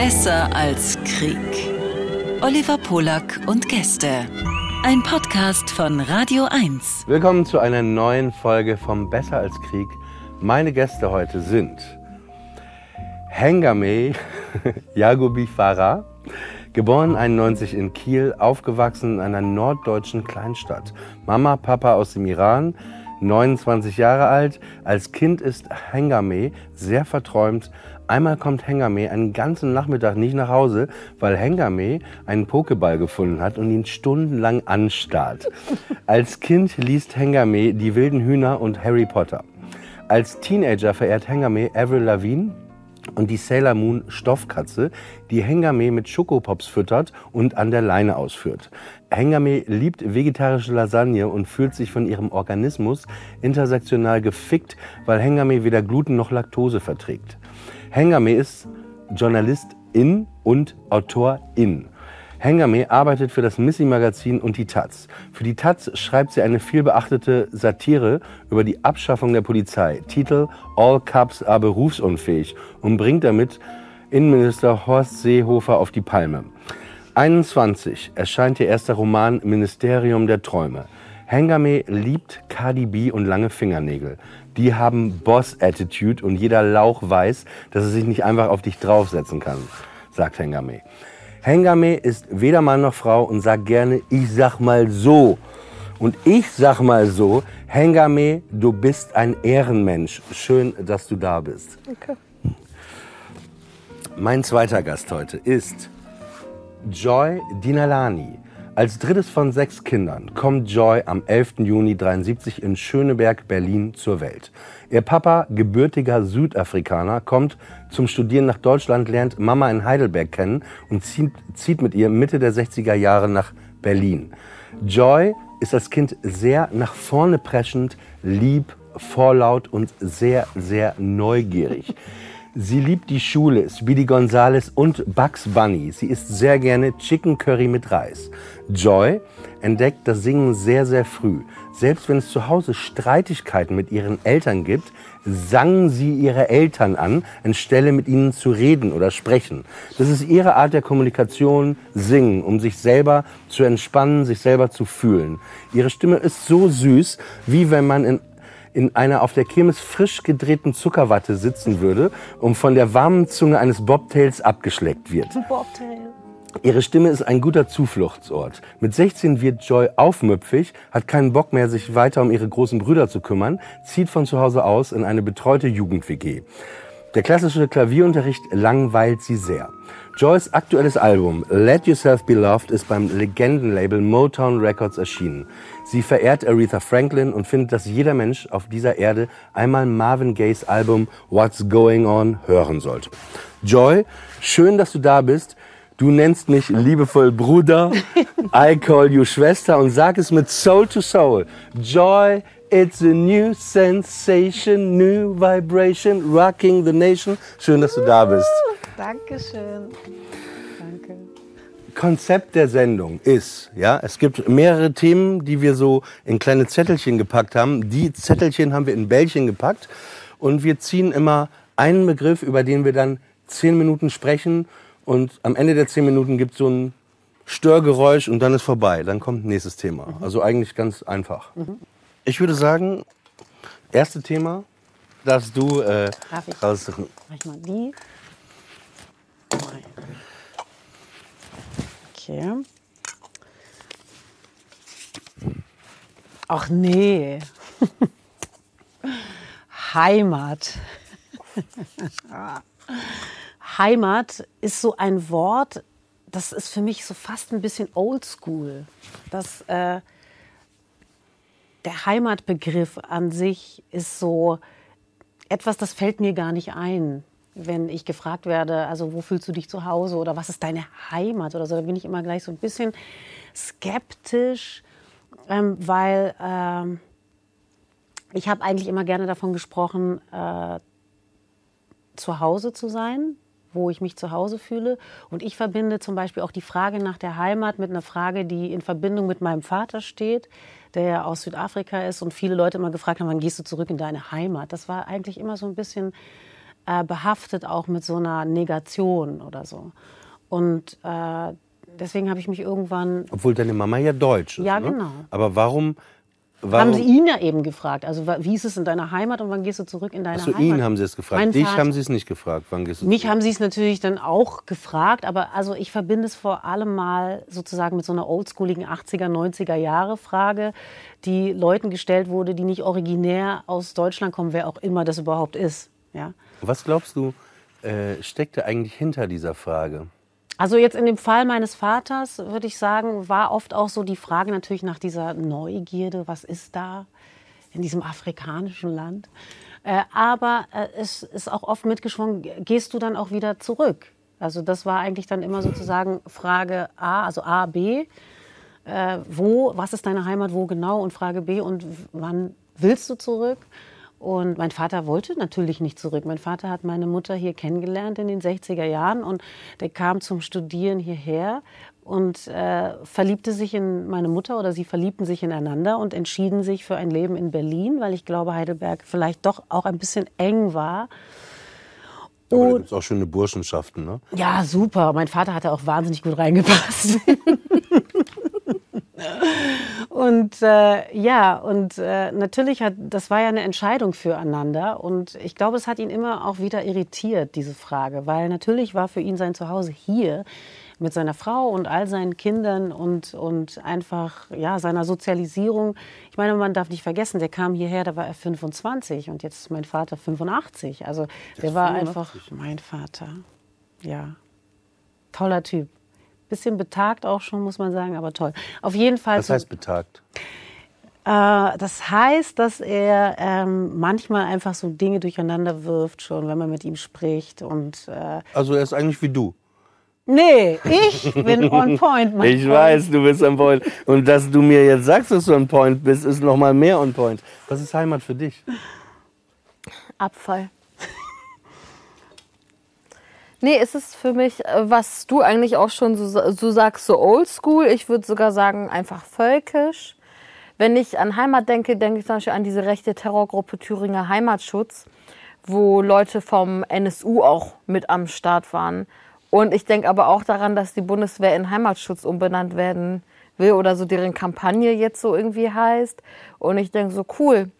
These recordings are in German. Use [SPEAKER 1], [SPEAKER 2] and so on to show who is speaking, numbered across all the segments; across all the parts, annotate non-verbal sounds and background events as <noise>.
[SPEAKER 1] Besser als Krieg. Oliver Polak und Gäste. Ein Podcast von Radio 1.
[SPEAKER 2] Willkommen zu einer neuen Folge vom Besser als Krieg. Meine Gäste heute sind Hengame <laughs> Yagobi Farah, geboren 91 in Kiel, aufgewachsen in einer norddeutschen Kleinstadt. Mama, Papa aus dem Iran, 29 Jahre alt. Als Kind ist Hengame sehr verträumt. Einmal kommt Hengame einen ganzen Nachmittag nicht nach Hause, weil Hengame einen Pokéball gefunden hat und ihn stundenlang anstarrt. <laughs> Als Kind liest Hengame Die wilden Hühner und Harry Potter. Als Teenager verehrt Hengame Avril Lavigne und die Sailor Moon Stoffkatze, die Hengame mit Schokopops füttert und an der Leine ausführt. Hengame liebt vegetarische Lasagne und fühlt sich von ihrem Organismus intersektional gefickt, weil Hengame weder Gluten noch Laktose verträgt. Hengame ist Journalistin und Autorin. Hengame arbeitet für das Missy-Magazin und die Taz. Für die Taz schreibt sie eine vielbeachtete Satire über die Abschaffung der Polizei. Titel All Cups are berufsunfähig und bringt damit Innenminister Horst Seehofer auf die Palme. 21 erscheint ihr erster Roman Ministerium der Träume. Hengame liebt Cardi B und lange Fingernägel. Die haben Boss-Attitude und jeder Lauch weiß, dass er sich nicht einfach auf dich draufsetzen kann, sagt Hengame. Hengame ist weder Mann noch Frau und sagt gerne, ich sag mal so. Und ich sag mal so, Hengame, du bist ein Ehrenmensch. Schön, dass du da bist.
[SPEAKER 3] Okay.
[SPEAKER 2] Mein zweiter Gast heute ist Joy Dinalani. Als drittes von sechs Kindern kommt Joy am 11. Juni 73 in Schöneberg, Berlin zur Welt. Ihr Papa, gebürtiger Südafrikaner, kommt zum Studieren nach Deutschland, lernt Mama in Heidelberg kennen und zieht, zieht mit ihr Mitte der 60er Jahre nach Berlin. Joy ist als Kind sehr nach vorne preschend, lieb, vorlaut und sehr, sehr neugierig. Sie liebt die Schule, Speedy Gonzales und Bugs Bunny. Sie isst sehr gerne Chicken Curry mit Reis. Joy entdeckt das Singen sehr, sehr früh. Selbst wenn es zu Hause Streitigkeiten mit ihren Eltern gibt, sangen sie ihre Eltern an, anstelle mit ihnen zu reden oder sprechen. Das ist ihre Art der Kommunikation, singen, um sich selber zu entspannen, sich selber zu fühlen. Ihre Stimme ist so süß, wie wenn man in in einer auf der Kirmes frisch gedrehten Zuckerwatte sitzen würde und von der warmen Zunge eines Bobtails abgeschleckt wird.
[SPEAKER 3] Bobtail.
[SPEAKER 2] Ihre Stimme ist ein guter Zufluchtsort. Mit 16 wird Joy aufmüpfig, hat keinen Bock mehr, sich weiter um ihre großen Brüder zu kümmern, zieht von zu Hause aus in eine betreute Jugend-WG. Der klassische Klavierunterricht langweilt sie sehr. Joys aktuelles Album Let Yourself Be Loved ist beim Legendenlabel Motown Records erschienen. Sie verehrt Aretha Franklin und findet, dass jeder Mensch auf dieser Erde einmal Marvin Gayes Album What's Going On hören sollte. Joy, schön, dass du da bist. Du nennst mich liebevoll Bruder, <laughs> I call you Schwester und sag es mit Soul to Soul. Joy, it's a new sensation, new vibration, rocking the nation. Schön, dass du da bist.
[SPEAKER 3] Dankeschön.
[SPEAKER 2] Konzept der Sendung ist, ja, es gibt mehrere Themen, die wir so in kleine Zettelchen gepackt haben. Die Zettelchen haben wir in Bällchen gepackt und wir ziehen immer einen Begriff, über den wir dann zehn Minuten sprechen und am Ende der zehn Minuten gibt es so ein Störgeräusch und dann ist vorbei. Dann kommt nächstes Thema. Also eigentlich ganz einfach. Ich würde sagen, erste Thema darfst du äh,
[SPEAKER 3] Darf ich?
[SPEAKER 2] raussuchen.
[SPEAKER 3] Mach ich mal die. Okay. Ach nee. <laughs> Heimat. <laughs> Heimat ist so ein Wort, das ist für mich so fast ein bisschen oldschool. Das, äh, der Heimatbegriff an sich ist so etwas, das fällt mir gar nicht ein. Wenn ich gefragt werde, also wo fühlst du dich zu Hause oder was ist deine Heimat oder so, da bin ich immer gleich so ein bisschen skeptisch, ähm, weil ähm, ich habe eigentlich immer gerne davon gesprochen, äh, zu Hause zu sein, wo ich mich zu Hause fühle. Und ich verbinde zum Beispiel auch die Frage nach der Heimat mit einer Frage, die in Verbindung mit meinem Vater steht, der aus Südafrika ist und viele Leute immer gefragt haben, wann gehst du zurück in deine Heimat? Das war eigentlich immer so ein bisschen äh, behaftet auch mit so einer Negation oder so. Und äh, deswegen habe ich mich irgendwann.
[SPEAKER 2] Obwohl deine Mama ja deutsch ist.
[SPEAKER 3] Ja,
[SPEAKER 2] ne?
[SPEAKER 3] genau.
[SPEAKER 2] Aber warum. warum
[SPEAKER 3] Haben sie ihn ja eben gefragt. Also wie ist es in deiner Heimat und wann gehst du zurück in deine
[SPEAKER 2] Achso,
[SPEAKER 3] Heimat?
[SPEAKER 2] ihn haben sie es gefragt.
[SPEAKER 3] Mein
[SPEAKER 2] Dich
[SPEAKER 3] Vater-
[SPEAKER 2] haben sie es nicht gefragt. Wann gehst du
[SPEAKER 3] Mich
[SPEAKER 2] zurück?
[SPEAKER 3] haben sie es natürlich dann auch gefragt, aber also ich verbinde es vor allem mal sozusagen mit so einer oldschooligen 80er, 90er Jahre Frage, die Leuten gestellt wurde, die nicht originär aus Deutschland kommen, wer auch immer das überhaupt ist. Ja.
[SPEAKER 2] Was glaubst du, äh, steckte eigentlich hinter dieser Frage?
[SPEAKER 3] Also jetzt in dem Fall meines Vaters würde ich sagen, war oft auch so die Frage natürlich nach dieser Neugierde, was ist da in diesem afrikanischen Land. Äh, aber äh, es ist auch oft mitgeschwungen, gehst du dann auch wieder zurück? Also das war eigentlich dann immer sozusagen Frage A, also A, B. Äh, wo, was ist deine Heimat, wo genau? Und Frage B, und wann willst du zurück? Und mein Vater wollte natürlich nicht zurück. Mein Vater hat meine Mutter hier kennengelernt in den 60er Jahren und der kam zum Studieren hierher und äh, verliebte sich in meine Mutter oder sie verliebten sich ineinander und entschieden sich für ein Leben in Berlin, weil ich glaube, Heidelberg vielleicht doch auch ein bisschen eng war.
[SPEAKER 2] Aber da
[SPEAKER 3] Und-
[SPEAKER 2] gibt es auch schöne Burschenschaften, ne?
[SPEAKER 3] Ja, super. Mein Vater hatte auch wahnsinnig gut reingepasst. <laughs> <laughs> und äh, ja, und äh, natürlich hat, das war ja eine Entscheidung füreinander. Und ich glaube, es hat ihn immer auch wieder irritiert, diese Frage. Weil natürlich war für ihn sein Zuhause hier mit seiner Frau und all seinen Kindern und, und einfach ja, seiner Sozialisierung. Ich meine, man darf nicht vergessen, der kam hierher, da war er 25 und jetzt ist mein Vater 85. Also der war einfach mein Vater. Ja, toller Typ. Bisschen betagt auch schon, muss man sagen, aber toll. Auf jeden Fall.
[SPEAKER 2] Was heißt betagt?
[SPEAKER 3] Äh, das heißt, dass er ähm, manchmal einfach so Dinge durcheinander wirft, schon, wenn man mit ihm spricht. Und äh,
[SPEAKER 2] Also er ist eigentlich wie du.
[SPEAKER 3] nee, ich bin on <laughs> point.
[SPEAKER 2] Ich
[SPEAKER 3] Freund.
[SPEAKER 2] weiß, du bist on point. Und dass du mir jetzt sagst, dass du on point bist, ist noch mal mehr on point. Was ist Heimat für dich?
[SPEAKER 4] Abfall. Nee, es ist für mich, äh, was du eigentlich auch schon so, so sagst, so oldschool. Ich würde sogar sagen, einfach völkisch. Wenn ich an Heimat denke, denke ich zum Beispiel an diese rechte Terrorgruppe Thüringer Heimatschutz, wo Leute vom NSU auch mit am Start waren. Und ich denke aber auch daran, dass die Bundeswehr in Heimatschutz umbenannt werden will oder so deren Kampagne jetzt so irgendwie heißt. Und ich denke so, cool,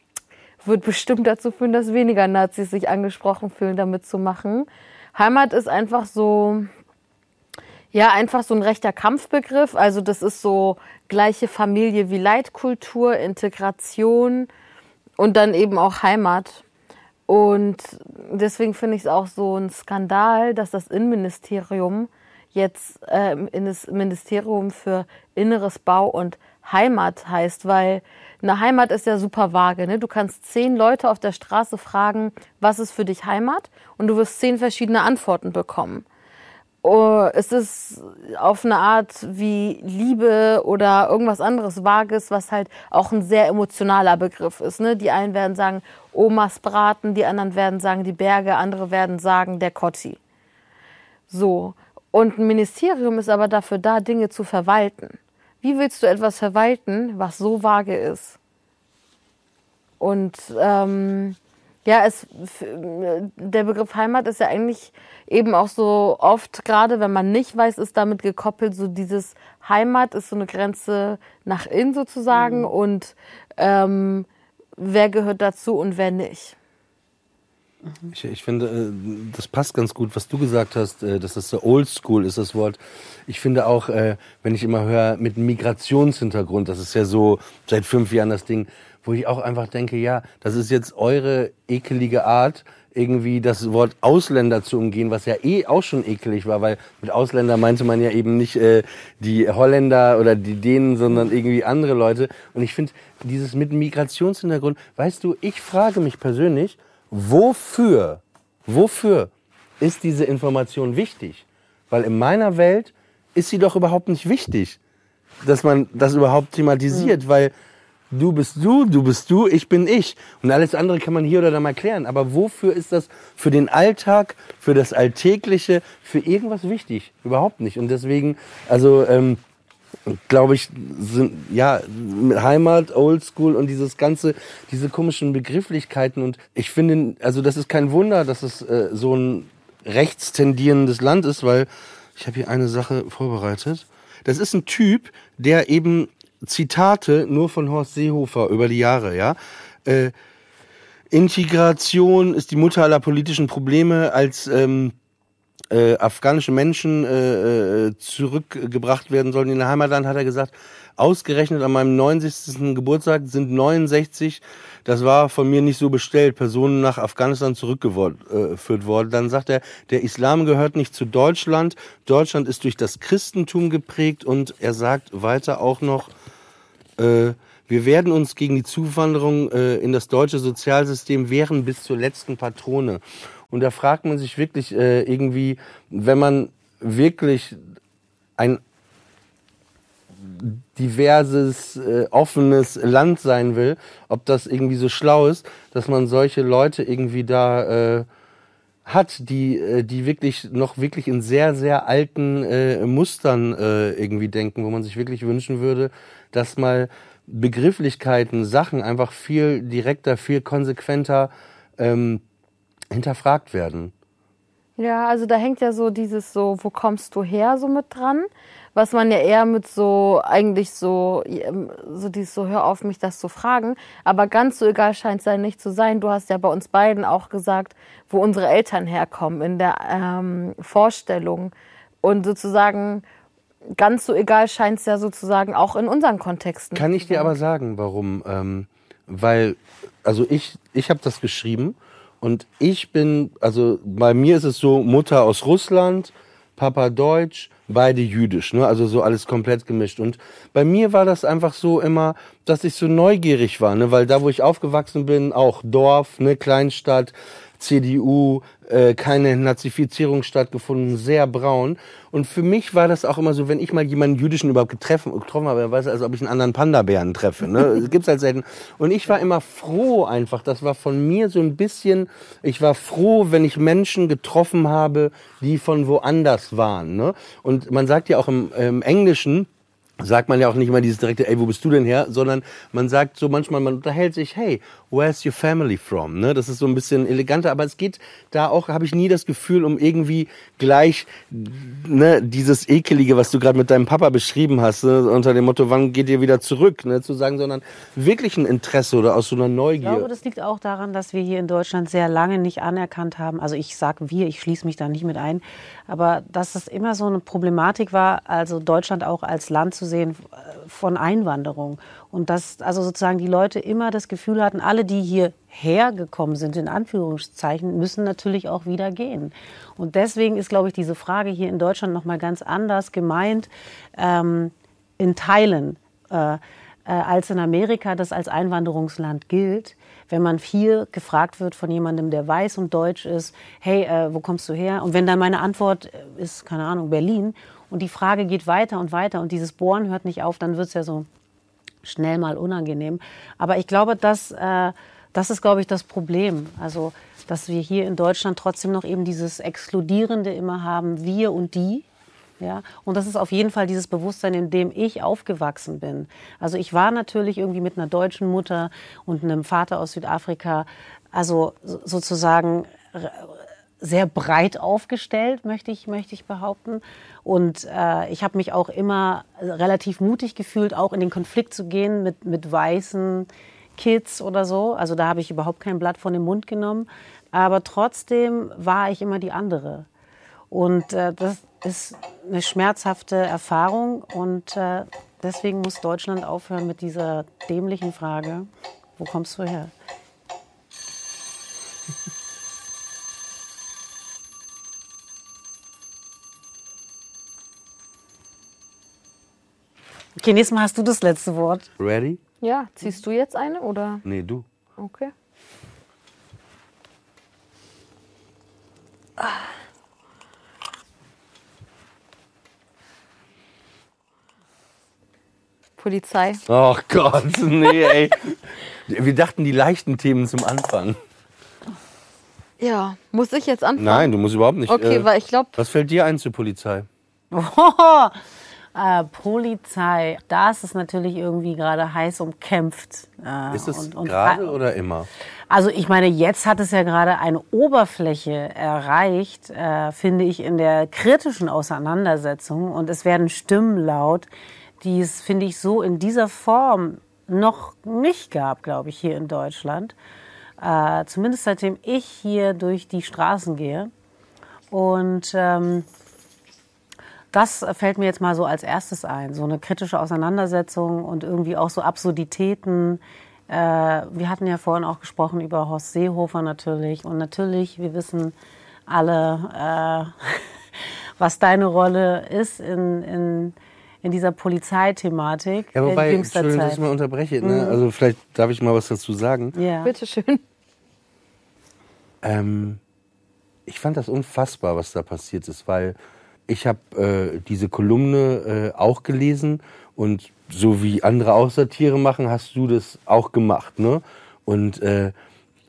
[SPEAKER 4] wird bestimmt dazu führen, dass weniger Nazis sich angesprochen fühlen, damit zu machen. Heimat ist einfach so, ja, einfach so ein rechter Kampfbegriff. Also das ist so gleiche Familie wie Leitkultur, Integration und dann eben auch Heimat. Und deswegen finde ich es auch so ein Skandal, dass das Innenministerium jetzt äh, in das Ministerium für Inneres Bau und Heimat heißt, weil eine Heimat ist ja super vage. Ne? Du kannst zehn Leute auf der Straße fragen, was ist für dich Heimat? Und du wirst zehn verschiedene Antworten bekommen. Oh, es ist auf eine Art wie Liebe oder irgendwas anderes Vages, was halt auch ein sehr emotionaler Begriff ist. Ne? Die einen werden sagen Omas Braten, die anderen werden sagen die Berge, andere werden sagen der Kotti. So. Und ein Ministerium ist aber dafür da, Dinge zu verwalten. Wie willst du etwas verwalten, was so vage ist? Und ähm, ja, es, der Begriff Heimat ist ja eigentlich eben auch so oft, gerade wenn man nicht weiß, ist damit gekoppelt, so dieses Heimat ist so eine Grenze nach innen sozusagen und ähm, wer gehört dazu und wer nicht.
[SPEAKER 2] Ich, ich finde, äh, das passt ganz gut, was du gesagt hast, äh, dass das so oldschool ist, das Wort. Ich finde auch, äh, wenn ich immer höre, mit Migrationshintergrund, das ist ja so seit fünf Jahren das Ding, wo ich auch einfach denke, ja, das ist jetzt eure ekelige Art, irgendwie das Wort Ausländer zu umgehen, was ja eh auch schon ekelig war, weil mit Ausländer meinte man ja eben nicht die Holländer oder die Dänen, sondern irgendwie andere Leute. Und ich finde, dieses mit Migrationshintergrund, weißt du, ich frage mich persönlich, wofür, wofür ist diese Information wichtig? Weil in meiner Welt ist sie doch überhaupt nicht wichtig, dass man das überhaupt thematisiert, weil du bist du, du bist du, ich bin ich. Und alles andere kann man hier oder da mal klären. Aber wofür ist das für den Alltag, für das Alltägliche, für irgendwas wichtig? Überhaupt nicht. Und deswegen, also ähm, glaube ich, sind ja Heimat, Oldschool und dieses ganze, diese komischen Begrifflichkeiten. Und ich finde, also das ist kein Wunder, dass es äh, so ein rechtstendierendes Land ist, weil ich habe hier eine Sache vorbereitet. Das ist ein Typ, der eben Zitate nur von Horst Seehofer über die Jahre, ja. Äh, Integration ist die Mutter aller politischen Probleme als ähm, äh, afghanische Menschen äh, äh, zurückgebracht werden sollen in ihr Heimatland, hat er gesagt, ausgerechnet an meinem 90. Geburtstag sind 69, das war von mir nicht so bestellt, Personen nach Afghanistan zurückgeführt äh, worden. Dann sagt er, der Islam gehört nicht zu Deutschland, Deutschland ist durch das Christentum geprägt und er sagt weiter auch noch, äh, wir werden uns gegen die Zuwanderung äh, in das deutsche Sozialsystem wehren bis zur letzten Patrone. Und da fragt man sich wirklich äh, irgendwie, wenn man wirklich ein diverses, äh, offenes Land sein will, ob das irgendwie so schlau ist, dass man solche Leute irgendwie da äh, hat, die, äh, die wirklich noch wirklich in sehr, sehr alten äh, Mustern äh, irgendwie denken, wo man sich wirklich wünschen würde, dass mal Begrifflichkeiten, Sachen einfach viel direkter, viel konsequenter ähm, hinterfragt werden.
[SPEAKER 4] Ja, also da hängt ja so dieses so, wo kommst du her, so mit dran. Was man ja eher mit so, eigentlich so, ähm, so dieses so, hör auf mich das zu fragen. Aber ganz so egal scheint es ja nicht zu sein. Du hast ja bei uns beiden auch gesagt, wo unsere Eltern herkommen in der ähm, Vorstellung. Und sozusagen, ganz so egal scheint es ja sozusagen auch in unseren Kontexten.
[SPEAKER 2] Kann ich dir aber sagen, warum? Ähm, weil, also ich, ich habe das geschrieben und ich bin, also bei mir ist es so, Mutter aus Russland, Papa Deutsch, beide jüdisch, ne? Also so alles komplett gemischt. Und bei mir war das einfach so immer, dass ich so neugierig war, ne? Weil da, wo ich aufgewachsen bin, auch Dorf, ne, Kleinstadt, CDU, äh, keine Nazifizierung stattgefunden, sehr braun. Und für mich war das auch immer so, wenn ich mal jemanden jüdischen überhaupt getroffen, getroffen habe, dann weiß er, als ob ich einen anderen Panda-Bären treffe. Ne? Das <laughs> gibt's halt selten. Und ich war immer froh einfach. Das war von mir so ein bisschen, ich war froh, wenn ich Menschen getroffen habe, die von woanders waren. Ne? Und man sagt ja auch im, im Englischen, sagt man ja auch nicht immer dieses direkte, ey, wo bist du denn her, sondern man sagt so manchmal, man unterhält sich, hey, where's your family from? Ne? Das ist so ein bisschen eleganter, aber es geht da auch, habe ich nie das Gefühl, um irgendwie gleich ne, dieses Ekelige, was du gerade mit deinem Papa beschrieben hast, ne, unter dem Motto, wann geht ihr wieder zurück, ne, zu sagen, sondern wirklich ein Interesse oder aus so einer Neugier.
[SPEAKER 3] Ich glaube, das liegt auch daran, dass wir hier in Deutschland sehr lange nicht anerkannt haben. Also ich sage wir, ich schließe mich da nicht mit ein, aber dass es immer so eine Problematik war, also Deutschland auch als Land zu sehen von Einwanderung. Und dass also sozusagen die Leute immer das Gefühl hatten, alle, die hierher gekommen sind, in Anführungszeichen, müssen natürlich auch wieder gehen. Und deswegen ist, glaube ich, diese Frage hier in Deutschland noch mal ganz anders gemeint ähm, in Teilen. Äh, äh, als in Amerika das als Einwanderungsland gilt, wenn man hier gefragt wird von jemandem, der weiß und deutsch ist, hey, äh, wo kommst du her? Und wenn dann meine Antwort ist, keine Ahnung, Berlin, und die Frage geht weiter und weiter und dieses Bohren hört nicht auf, dann wird es ja so schnell mal unangenehm. Aber ich glaube, dass, äh, das ist, glaube ich, das Problem. Also, dass wir hier in Deutschland trotzdem noch eben dieses Exkludierende immer haben, wir und die. Ja, und das ist auf jeden Fall dieses Bewusstsein, in dem ich aufgewachsen bin. Also ich war natürlich irgendwie mit einer deutschen Mutter und einem Vater aus Südafrika, also sozusagen sehr breit aufgestellt, möchte ich, möchte ich behaupten. Und äh, ich habe mich auch immer relativ mutig gefühlt, auch in den Konflikt zu gehen mit, mit weißen Kids oder so. Also da habe ich überhaupt kein Blatt von dem Mund genommen. Aber trotzdem war ich immer die andere. Und äh, das ist eine schmerzhafte Erfahrung. Und äh, deswegen muss Deutschland aufhören mit dieser dämlichen Frage, wo kommst du her? Okay, nächstes Mal hast du das letzte Wort.
[SPEAKER 2] Ready?
[SPEAKER 4] Ja, ziehst du jetzt eine oder?
[SPEAKER 2] Nee, du.
[SPEAKER 4] Okay. Polizei.
[SPEAKER 2] Oh Gott, nee, ey. Wir dachten die leichten Themen zum Anfang.
[SPEAKER 4] Ja, muss ich jetzt anfangen?
[SPEAKER 2] Nein, du musst überhaupt nicht.
[SPEAKER 4] Okay,
[SPEAKER 2] äh,
[SPEAKER 4] weil ich glaube,
[SPEAKER 2] Was fällt dir ein zur Polizei? <laughs> <laughs>
[SPEAKER 3] Äh, Polizei, da ist es natürlich irgendwie gerade heiß umkämpft. Äh,
[SPEAKER 2] Ist es gerade oder immer?
[SPEAKER 3] Also ich meine, jetzt hat es ja gerade eine Oberfläche erreicht, äh, finde ich, in der kritischen Auseinandersetzung. Und es werden Stimmen laut, die es, finde ich, so in dieser Form noch nicht gab, glaube ich, hier in Deutschland. Äh, zumindest seitdem ich hier durch die Straßen gehe. Und ähm, das fällt mir jetzt mal so als erstes ein. So eine kritische Auseinandersetzung und irgendwie auch so Absurditäten. Äh, wir hatten ja vorhin auch gesprochen über Horst Seehofer natürlich. Und natürlich, wir wissen alle, äh, <laughs> was deine Rolle ist in, in, in dieser Polizeithematik
[SPEAKER 2] Ja,
[SPEAKER 3] in
[SPEAKER 2] wobei,
[SPEAKER 3] jüngster
[SPEAKER 2] Entschuldigung, dass
[SPEAKER 3] Zeit.
[SPEAKER 2] ich mal unterbreche. Ne? Also vielleicht darf ich mal was dazu sagen.
[SPEAKER 3] Ja.
[SPEAKER 4] Bitteschön.
[SPEAKER 2] Ähm, ich fand das unfassbar, was da passiert ist, weil ich habe äh, diese Kolumne äh, auch gelesen und so wie andere auch Satire machen, hast du das auch gemacht, ne? Und äh,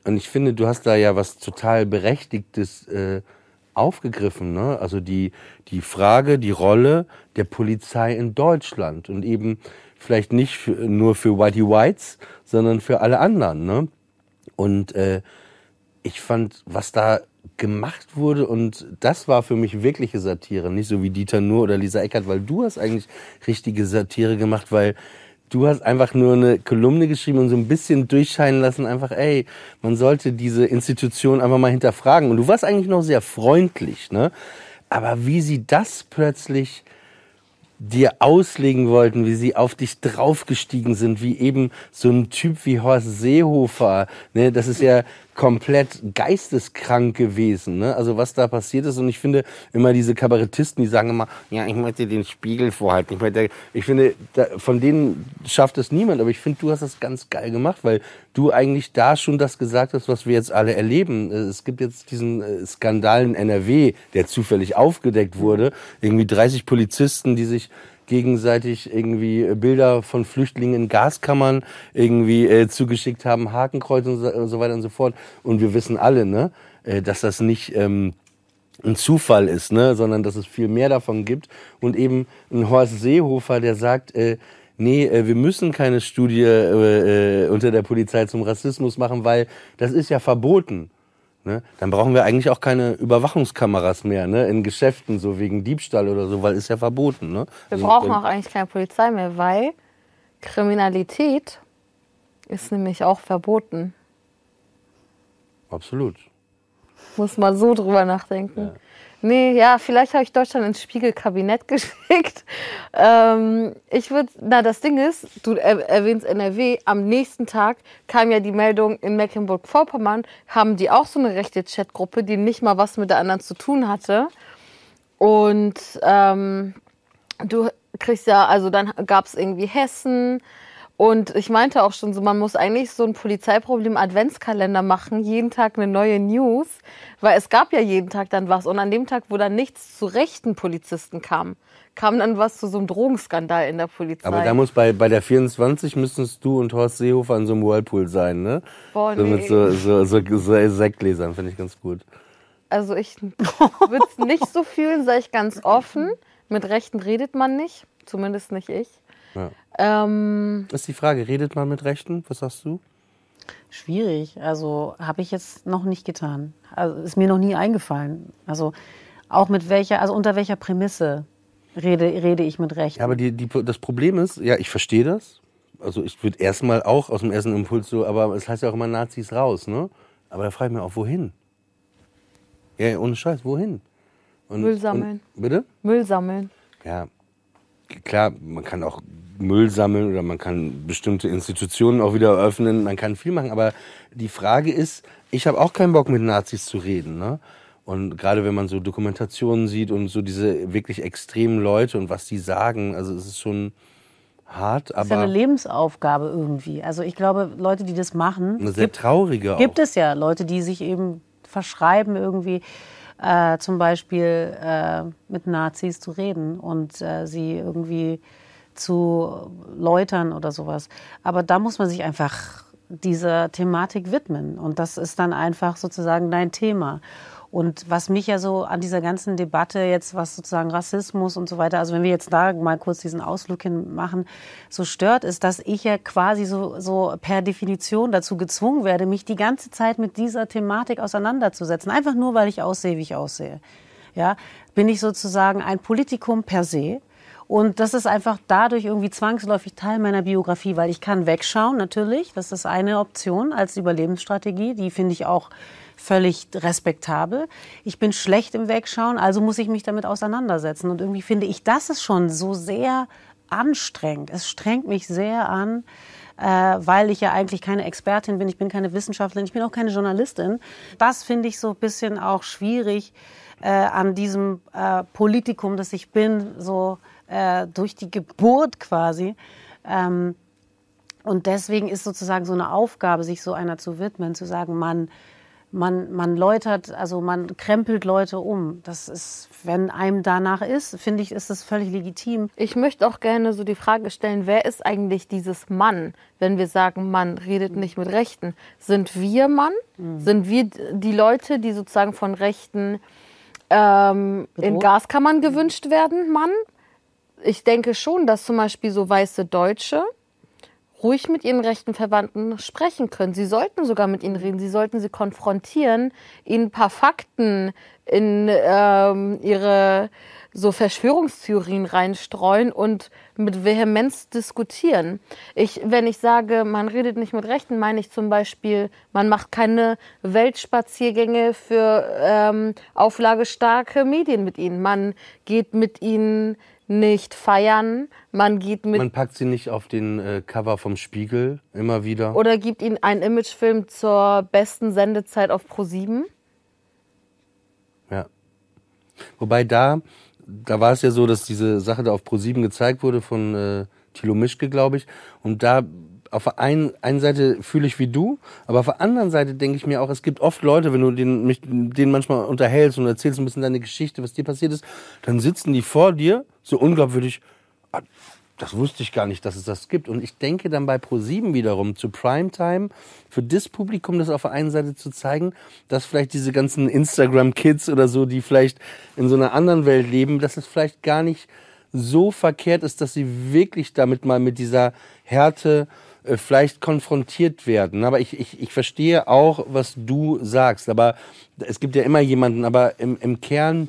[SPEAKER 2] und ich finde, du hast da ja was total berechtigtes äh, aufgegriffen, ne? Also die die Frage, die Rolle der Polizei in Deutschland und eben vielleicht nicht für, nur für Whitey Whites, sondern für alle anderen, ne? Und äh, ich fand, was da gemacht wurde und das war für mich wirkliche Satire, nicht so wie Dieter Nuhr oder Lisa Eckert, weil du hast eigentlich richtige Satire gemacht, weil du hast einfach nur eine Kolumne geschrieben und so ein bisschen durchscheinen lassen, einfach, ey, man sollte diese Institution einfach mal hinterfragen. Und du warst eigentlich noch sehr freundlich, ne? Aber wie sie das plötzlich dir auslegen wollten, wie sie auf dich draufgestiegen sind, wie eben so ein Typ wie Horst Seehofer, ne, das ist ja komplett geisteskrank gewesen, ne? Also was da passiert ist und ich finde immer diese Kabarettisten, die sagen immer, ja, ich möchte den Spiegel vorhalten, ich möchte, ich finde, da, von denen schafft es niemand, aber ich finde, du hast das ganz geil gemacht, weil du eigentlich da schon das gesagt hast, was wir jetzt alle erleben. Es gibt jetzt diesen äh, Skandal in NRW, der zufällig aufgedeckt wurde, irgendwie 30 Polizisten, die sich gegenseitig irgendwie äh, Bilder von Flüchtlingen in Gaskammern irgendwie äh, zugeschickt haben, Hakenkreuz und so, und so weiter und so fort. Und wir wissen alle, ne, äh, dass das nicht ähm, ein Zufall ist, ne, sondern dass es viel mehr davon gibt. Und eben ein Horst Seehofer, der sagt, äh, nee, äh, wir müssen keine Studie äh, äh, unter der Polizei zum Rassismus machen, weil das ist ja verboten. Ne? Dann brauchen wir eigentlich auch keine Überwachungskameras mehr ne? in Geschäften, so wegen Diebstahl oder so, weil ist ja verboten. Ne?
[SPEAKER 4] Wir
[SPEAKER 2] Also,
[SPEAKER 4] brauchen auch eigentlich keine Polizei mehr, weil Kriminalität ist nämlich auch verboten.
[SPEAKER 2] Absolut.
[SPEAKER 4] Muss mal so drüber nachdenken. Nee, ja, vielleicht habe ich Deutschland ins Spiegelkabinett <laughs> geschickt. Ähm, ich würde, na, das Ding ist, du er, erwähnst NRW, am nächsten Tag kam ja die Meldung, in Mecklenburg-Vorpommern haben die auch so eine rechte Chatgruppe, die nicht mal was mit der anderen zu tun hatte. Und ähm, du kriegst ja, also dann gab es irgendwie Hessen. Und ich meinte auch schon so, man muss eigentlich so ein Polizeiproblem Adventskalender machen, jeden Tag eine neue News, weil es gab ja jeden Tag dann was. Und an dem Tag, wo dann nichts zu rechten Polizisten kam, kam dann was zu so einem Drogenskandal in der Polizei.
[SPEAKER 2] Aber da muss bei, bei der 24 müsstest du und Horst Seehofer an so einem Whirlpool sein, ne?
[SPEAKER 4] Boah,
[SPEAKER 2] so mit
[SPEAKER 4] nee.
[SPEAKER 2] so, so, so, so Sektgläsern, finde ich ganz gut.
[SPEAKER 4] Also ich würde es nicht so fühlen, sage ich ganz offen. Mit Rechten redet man nicht, zumindest nicht ich.
[SPEAKER 2] Ja.
[SPEAKER 4] Ähm,
[SPEAKER 2] Das ist die Frage, redet man mit Rechten? Was sagst du?
[SPEAKER 3] Schwierig. Also habe ich jetzt noch nicht getan. Also ist mir noch nie eingefallen. Also auch mit welcher, also unter welcher Prämisse rede, rede ich mit Recht.
[SPEAKER 2] Ja, aber die, die, das Problem ist, ja, ich verstehe das. Also ich würde erstmal auch aus dem ersten Impuls so, aber es heißt ja auch immer Nazis raus, ne? Aber da frage ich mich auch, wohin? Ja, ohne Scheiß, wohin? Und,
[SPEAKER 4] Müll sammeln.
[SPEAKER 2] Und, bitte?
[SPEAKER 4] Müll sammeln.
[SPEAKER 2] Ja, klar, man kann auch Müll sammeln oder man kann bestimmte Institutionen auch wieder eröffnen, man kann viel machen, aber die Frage ist, ich habe auch keinen Bock mit Nazis zu reden, ne? Und gerade wenn man so Dokumentationen sieht und so diese wirklich extremen Leute und was die sagen, also es ist schon hart,
[SPEAKER 3] das ist ja
[SPEAKER 2] aber
[SPEAKER 3] eine Lebensaufgabe irgendwie. Also ich glaube, Leute, die das machen,
[SPEAKER 2] eine sehr traurige auch.
[SPEAKER 3] gibt es ja Leute, die sich eben verschreiben, irgendwie äh, zum Beispiel äh, mit Nazis zu reden und äh, sie irgendwie zu läutern oder sowas. Aber da muss man sich einfach dieser Thematik widmen. Und das ist dann einfach sozusagen dein Thema. Und was mich ja so an dieser ganzen Debatte jetzt, was sozusagen Rassismus und so weiter, also wenn wir jetzt da mal kurz diesen Ausflug hin machen, so stört, ist, dass ich ja quasi so, so per Definition dazu gezwungen werde, mich die ganze Zeit mit dieser Thematik auseinanderzusetzen. Einfach nur, weil ich aussehe, wie ich aussehe. Ja, bin ich sozusagen ein Politikum per se. Und das ist einfach dadurch irgendwie zwangsläufig Teil meiner Biografie, weil ich kann wegschauen, natürlich. Das ist eine Option als Überlebensstrategie. Die finde ich auch völlig respektabel. Ich bin schlecht im Wegschauen, also muss ich mich damit auseinandersetzen. Und irgendwie finde ich, das ist schon so sehr anstrengend. Es strengt mich sehr an, äh, weil ich ja eigentlich keine Expertin bin. Ich bin keine Wissenschaftlerin, ich bin auch keine Journalistin. Das finde ich so ein bisschen auch schwierig äh, an diesem äh, Politikum, das ich bin, so äh, durch die Geburt quasi. Ähm, und deswegen ist sozusagen so eine Aufgabe, sich so einer zu widmen, zu sagen, man, man, man läutert, also man krempelt Leute um. Das ist, wenn einem danach ist, finde ich, ist das völlig legitim.
[SPEAKER 4] Ich möchte auch gerne so die Frage stellen, wer ist eigentlich dieses Mann, wenn wir sagen, Mann redet nicht mit Rechten? Sind wir Mann? Mhm. Sind wir die Leute, die sozusagen von Rechten ähm, in Gaskammern gewünscht werden, Mann? Ich denke schon, dass zum Beispiel so weiße Deutsche ruhig mit ihren rechten Verwandten sprechen können. Sie sollten sogar mit ihnen reden. Sie sollten sie konfrontieren, ihnen ein paar Fakten in ähm, ihre so Verschwörungstheorien reinstreuen und mit Vehemenz diskutieren. Ich, wenn ich sage, man redet nicht mit Rechten, meine ich zum Beispiel, man macht keine Weltspaziergänge für ähm, auflagestarke Medien mit ihnen. Man geht mit ihnen nicht feiern. Man geht mit.
[SPEAKER 2] Man packt sie nicht auf den äh, Cover vom Spiegel immer wieder.
[SPEAKER 4] Oder gibt ihnen einen Imagefilm zur besten Sendezeit auf Pro 7.
[SPEAKER 2] Ja. Wobei da, da war es ja so, dass diese Sache da auf Pro 7 gezeigt wurde von äh, Thilo Mischke, glaube ich. Und da auf der einen, einen Seite fühle ich wie du, aber auf der anderen Seite denke ich mir auch, es gibt oft Leute, wenn du den, mich, denen manchmal unterhältst und erzählst ein bisschen deine Geschichte, was dir passiert ist, dann sitzen die vor dir, so unglaubwürdig, ah, das wusste ich gar nicht, dass es das gibt. Und ich denke dann bei Pro7 wiederum zu Primetime für das Publikum, das auf der einen Seite zu zeigen, dass vielleicht diese ganzen Instagram-Kids oder so, die vielleicht in so einer anderen Welt leben, dass es vielleicht gar nicht so verkehrt ist, dass sie wirklich damit mal mit dieser Härte äh, vielleicht konfrontiert werden. Aber ich, ich, ich verstehe auch, was du sagst. Aber es gibt ja immer jemanden, aber im, im Kern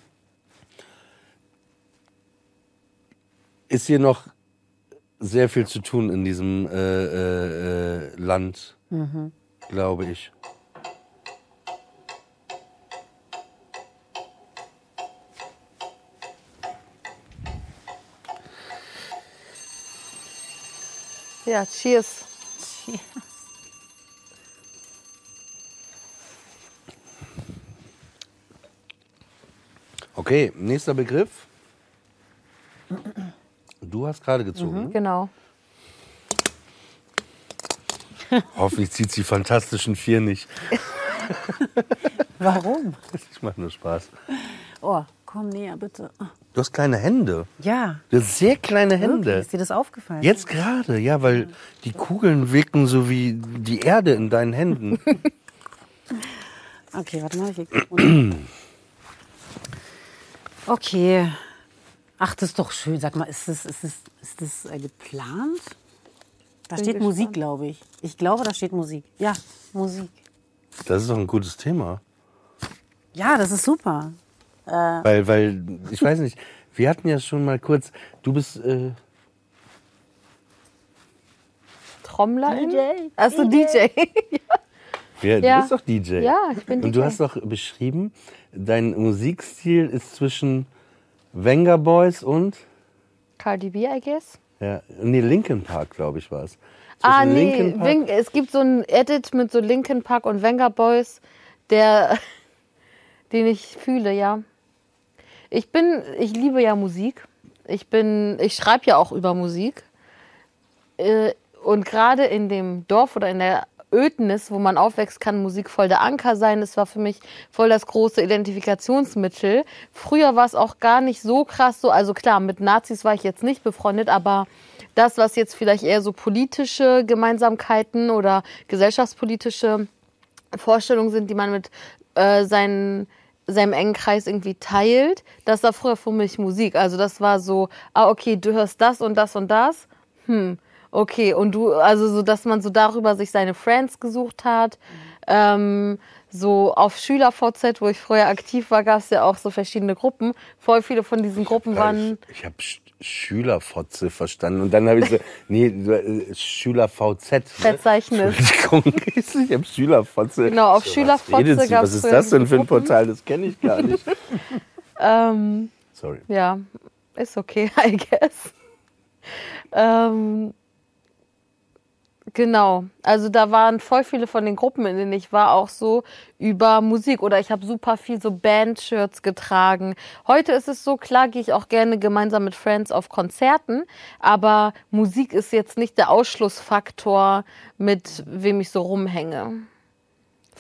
[SPEAKER 2] ist hier noch sehr viel zu tun in diesem äh, äh, äh Land, mhm. glaube ich.
[SPEAKER 4] Ja, cheers. Cheers.
[SPEAKER 2] Okay, nächster Begriff. Du hast gerade gezogen.
[SPEAKER 4] Mhm, genau.
[SPEAKER 2] Hoffentlich zieht sie fantastischen vier nicht. <laughs>
[SPEAKER 3] Warum?
[SPEAKER 2] Ich mache nur Spaß.
[SPEAKER 3] Oh, komm näher bitte.
[SPEAKER 2] Du hast kleine Hände.
[SPEAKER 3] Ja.
[SPEAKER 2] Du hast sehr kleine Hände.
[SPEAKER 3] Wirklich? Ist dir das aufgefallen?
[SPEAKER 2] Jetzt gerade, ja, weil die Kugeln wirken so wie die Erde in deinen Händen. <laughs>
[SPEAKER 3] okay, warte mal. <clears throat> okay. Ach, das ist doch schön. Sag mal, ist das, ist das, ist das äh, geplant? Da Bin steht gespannt. Musik, glaube ich. Ich glaube, da steht Musik. Ja, Musik.
[SPEAKER 2] Das ist doch ein gutes Thema.
[SPEAKER 3] Ja, das ist super.
[SPEAKER 2] Äh, weil, weil, ich weiß nicht, wir hatten ja schon mal kurz, du bist. Äh,
[SPEAKER 4] Trommler?
[SPEAKER 3] DJ.
[SPEAKER 4] Achso, DJ.
[SPEAKER 2] ja, <laughs>
[SPEAKER 4] ja,
[SPEAKER 2] du bist doch DJ.
[SPEAKER 4] Ja, ich bin
[SPEAKER 2] DJ. Und du hast doch beschrieben, dein Musikstil ist zwischen Venga Boys und
[SPEAKER 4] Cardi B, I guess.
[SPEAKER 2] Ja, nee, Linkin Park, glaube ich, war es.
[SPEAKER 4] Ah, nee, es gibt so ein Edit mit so Linkin Park und Venga Boys, der, <laughs> den ich fühle, ja. Ich bin, ich liebe ja Musik. Ich bin, ich schreibe ja auch über Musik. Äh, und gerade in dem Dorf oder in der Ödnis, wo man aufwächst, kann Musik voll der Anker sein. Das war für mich voll das große Identifikationsmittel. Früher war es auch gar nicht so krass so. Also klar, mit Nazis war ich jetzt nicht befreundet, aber das, was jetzt vielleicht eher so politische Gemeinsamkeiten oder gesellschaftspolitische Vorstellungen sind, die man mit äh, seinen seinem engen Kreis irgendwie teilt. Das war früher für mich Musik. Also das war so, ah, okay, du hörst das und das und das. Hm, okay. Und du, also so, dass man so darüber sich seine Friends gesucht hat. Ähm, so auf SchülerVZ, wo ich früher aktiv war, gab es ja auch so verschiedene Gruppen. Voll viele von diesen Gruppen waren.
[SPEAKER 2] Ich, ich habe Schülerfotze verstanden und dann habe ich so, <laughs> nee, äh, SchülerVZ. Ne?
[SPEAKER 4] Verzeichnis. <laughs>
[SPEAKER 2] Ich habe Schülerfotze.
[SPEAKER 4] Genau, auf
[SPEAKER 2] So,
[SPEAKER 4] SchülerFotze
[SPEAKER 2] sie?
[SPEAKER 4] gab's
[SPEAKER 2] Was ist das denn für ein
[SPEAKER 4] Gruppen.
[SPEAKER 2] Portal? Das kenne ich gar nicht. <laughs>
[SPEAKER 4] Ähm,
[SPEAKER 2] Sorry.
[SPEAKER 4] Ja, ist okay, I guess. Ähm, genau, also da waren voll viele von den Gruppen, in denen ich war, auch so über Musik oder ich habe super viel so Band-Shirts getragen. Heute ist es so, klar gehe ich auch gerne gemeinsam mit Friends auf Konzerten, aber Musik ist jetzt nicht der Ausschlussfaktor, mit wem ich so rumhänge.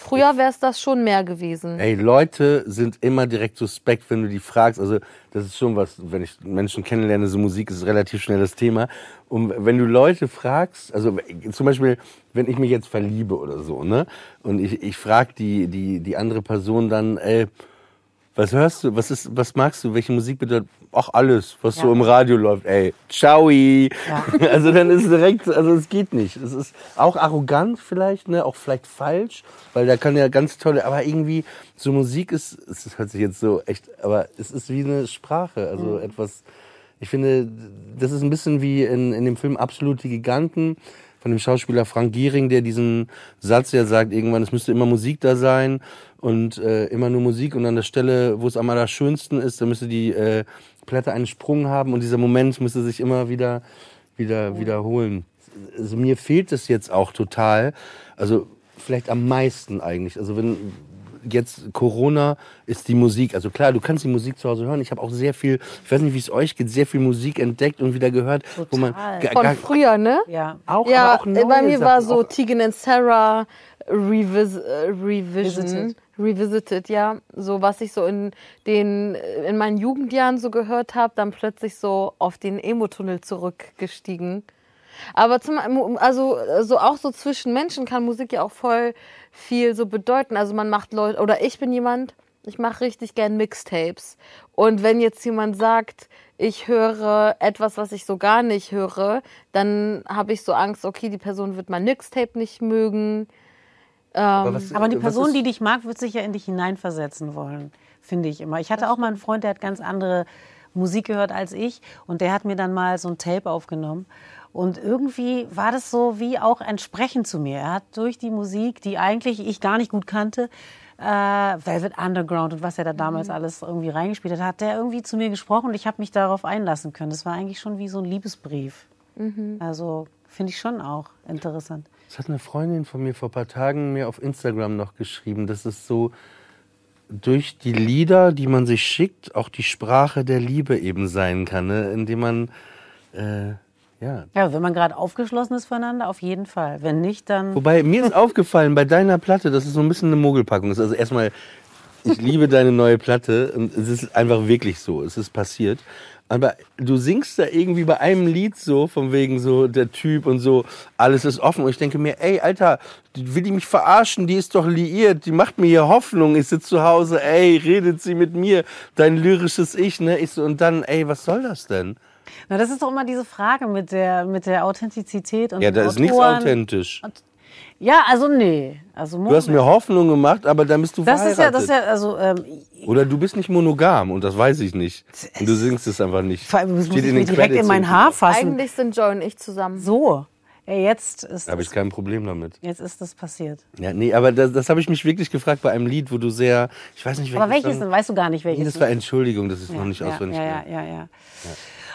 [SPEAKER 4] Früher wäre es das schon mehr gewesen.
[SPEAKER 2] Ey, Leute sind immer direkt suspekt, wenn du die fragst. Also, das ist schon was, wenn ich Menschen kennenlerne, so Musik ist relativ schnell das Thema. Und wenn du Leute fragst, also zum Beispiel, wenn ich mich jetzt verliebe oder so, ne? Und ich, ich frag die, die, die andere Person dann, ey, was hörst du, was ist, was magst du, welche Musik bedeutet? Ach, alles, was so
[SPEAKER 3] Ja.
[SPEAKER 2] im Radio läuft, ey, ciao.
[SPEAKER 3] Ja. <laughs>
[SPEAKER 2] Also dann ist direkt, also es geht nicht. Es ist auch arrogant vielleicht, ne, auch vielleicht falsch, weil da kann ja ganz tolle, aber irgendwie so Musik ist, es hört sich jetzt so echt, aber es ist wie eine Sprache, also etwas. Ich finde, das ist ein bisschen wie in, in dem Film Absolute Giganten von dem Schauspieler Frank Giering, der diesen Satz ja sagt, irgendwann, es müsste immer Musik da sein und äh, immer nur Musik und an der Stelle, wo es am allerschönsten ist, da müsste die äh, Platte einen Sprung haben und dieser Moment müsste sich immer wieder, wieder wiederholen. Also mir fehlt es jetzt auch total, also vielleicht am meisten eigentlich. Also wenn jetzt Corona ist die Musik. Also klar, du kannst die Musik zu Hause hören. Ich habe auch sehr viel, ich weiß nicht, wie es euch geht, sehr viel Musik entdeckt und wieder gehört, wo man
[SPEAKER 3] Total.
[SPEAKER 4] Von früher, ne?
[SPEAKER 3] Ja.
[SPEAKER 2] auch,
[SPEAKER 4] Ja,
[SPEAKER 2] aber auch neue
[SPEAKER 4] bei mir
[SPEAKER 2] Sachen,
[SPEAKER 4] war so Tegan and Sarah Revis äh, Revision.
[SPEAKER 3] Visited.
[SPEAKER 4] Revisited, ja. So, was ich so in den, in meinen Jugendjahren so gehört habe, dann plötzlich so auf den Emo-Tunnel zurückgestiegen. Aber zum, also, so auch so zwischen Menschen kann Musik ja auch voll viel so bedeuten. Also man macht Leute, oder ich bin jemand, ich mache richtig gern Mixtapes. Und wenn jetzt jemand sagt, ich höre etwas, was ich so gar nicht höre, dann habe ich so Angst, okay, die Person wird mein Mixtape nicht mögen.
[SPEAKER 2] aber, was,
[SPEAKER 3] Aber die Person,
[SPEAKER 2] ist-
[SPEAKER 3] die dich mag, wird sich ja in dich hineinversetzen wollen, finde ich immer. Ich hatte auch mal einen Freund, der hat ganz andere Musik gehört als ich und der hat mir dann mal so ein Tape aufgenommen. Und irgendwie war das so wie auch entsprechend zu mir. Er hat durch die Musik, die eigentlich ich gar nicht gut kannte, äh, Velvet Underground und was er da damals alles irgendwie reingespielt hat, hat der irgendwie zu mir gesprochen und ich habe mich darauf einlassen können. Das war eigentlich schon wie so ein Liebesbrief. Also finde ich schon auch interessant.
[SPEAKER 2] Das hat eine Freundin von mir vor ein paar Tagen mir auf Instagram noch geschrieben, dass es so durch die Lieder, die man sich schickt, auch die Sprache der Liebe eben sein kann, ne? indem man äh, ja.
[SPEAKER 3] Ja, wenn man gerade aufgeschlossen ist füreinander, auf jeden Fall. Wenn nicht, dann.
[SPEAKER 2] Wobei mir ist aufgefallen bei deiner Platte, dass es so ein bisschen eine Mogelpackung ist. Also erstmal, ich liebe deine neue Platte und es ist einfach wirklich so, es ist passiert. Aber du singst da irgendwie bei einem Lied so, von wegen so der Typ und so, alles ist offen. Und ich denke mir, ey, Alter, will die mich verarschen? Die ist doch liiert, die macht mir hier Hoffnung. Ich sitze zu Hause, ey, redet sie mit mir, dein lyrisches Ich, ne? Ich so, und dann, ey, was soll das denn?
[SPEAKER 3] Na, das ist doch immer diese Frage mit der, mit der Authentizität und
[SPEAKER 2] Ja, da
[SPEAKER 3] den
[SPEAKER 2] ist nichts
[SPEAKER 3] Autoren.
[SPEAKER 2] authentisch.
[SPEAKER 3] Ja, also nee. Also
[SPEAKER 2] Du hast mir Hoffnung gemacht, aber dann bist du
[SPEAKER 3] das ist ja,
[SPEAKER 2] verheiratet.
[SPEAKER 3] das ist ja, also ähm,
[SPEAKER 2] Oder du bist nicht monogam und das weiß ich nicht. Und du singst es einfach nicht.
[SPEAKER 3] vor allem muss
[SPEAKER 2] Steht
[SPEAKER 3] ich
[SPEAKER 2] in
[SPEAKER 3] direkt in
[SPEAKER 2] Credits
[SPEAKER 3] mein
[SPEAKER 2] hinten.
[SPEAKER 3] Haar fassen.
[SPEAKER 4] Eigentlich sind Joy und ich zusammen.
[SPEAKER 3] So, ja, jetzt ist
[SPEAKER 2] Da habe ich
[SPEAKER 3] das,
[SPEAKER 2] kein Problem damit.
[SPEAKER 3] jetzt ist das passiert.
[SPEAKER 2] Ja, nee, aber das, das habe ich mich wirklich gefragt bei einem Lied, wo du sehr, ich weiß nicht, welches.
[SPEAKER 3] Aber welches
[SPEAKER 2] dann-
[SPEAKER 3] denn? Weißt du gar nicht
[SPEAKER 2] Nee,
[SPEAKER 3] welches?
[SPEAKER 2] das war Entschuldigung, das ist
[SPEAKER 3] ja,
[SPEAKER 2] noch nicht
[SPEAKER 3] ja,
[SPEAKER 2] auswendig.
[SPEAKER 3] ja, ja,
[SPEAKER 2] mehr.
[SPEAKER 3] ja, ja.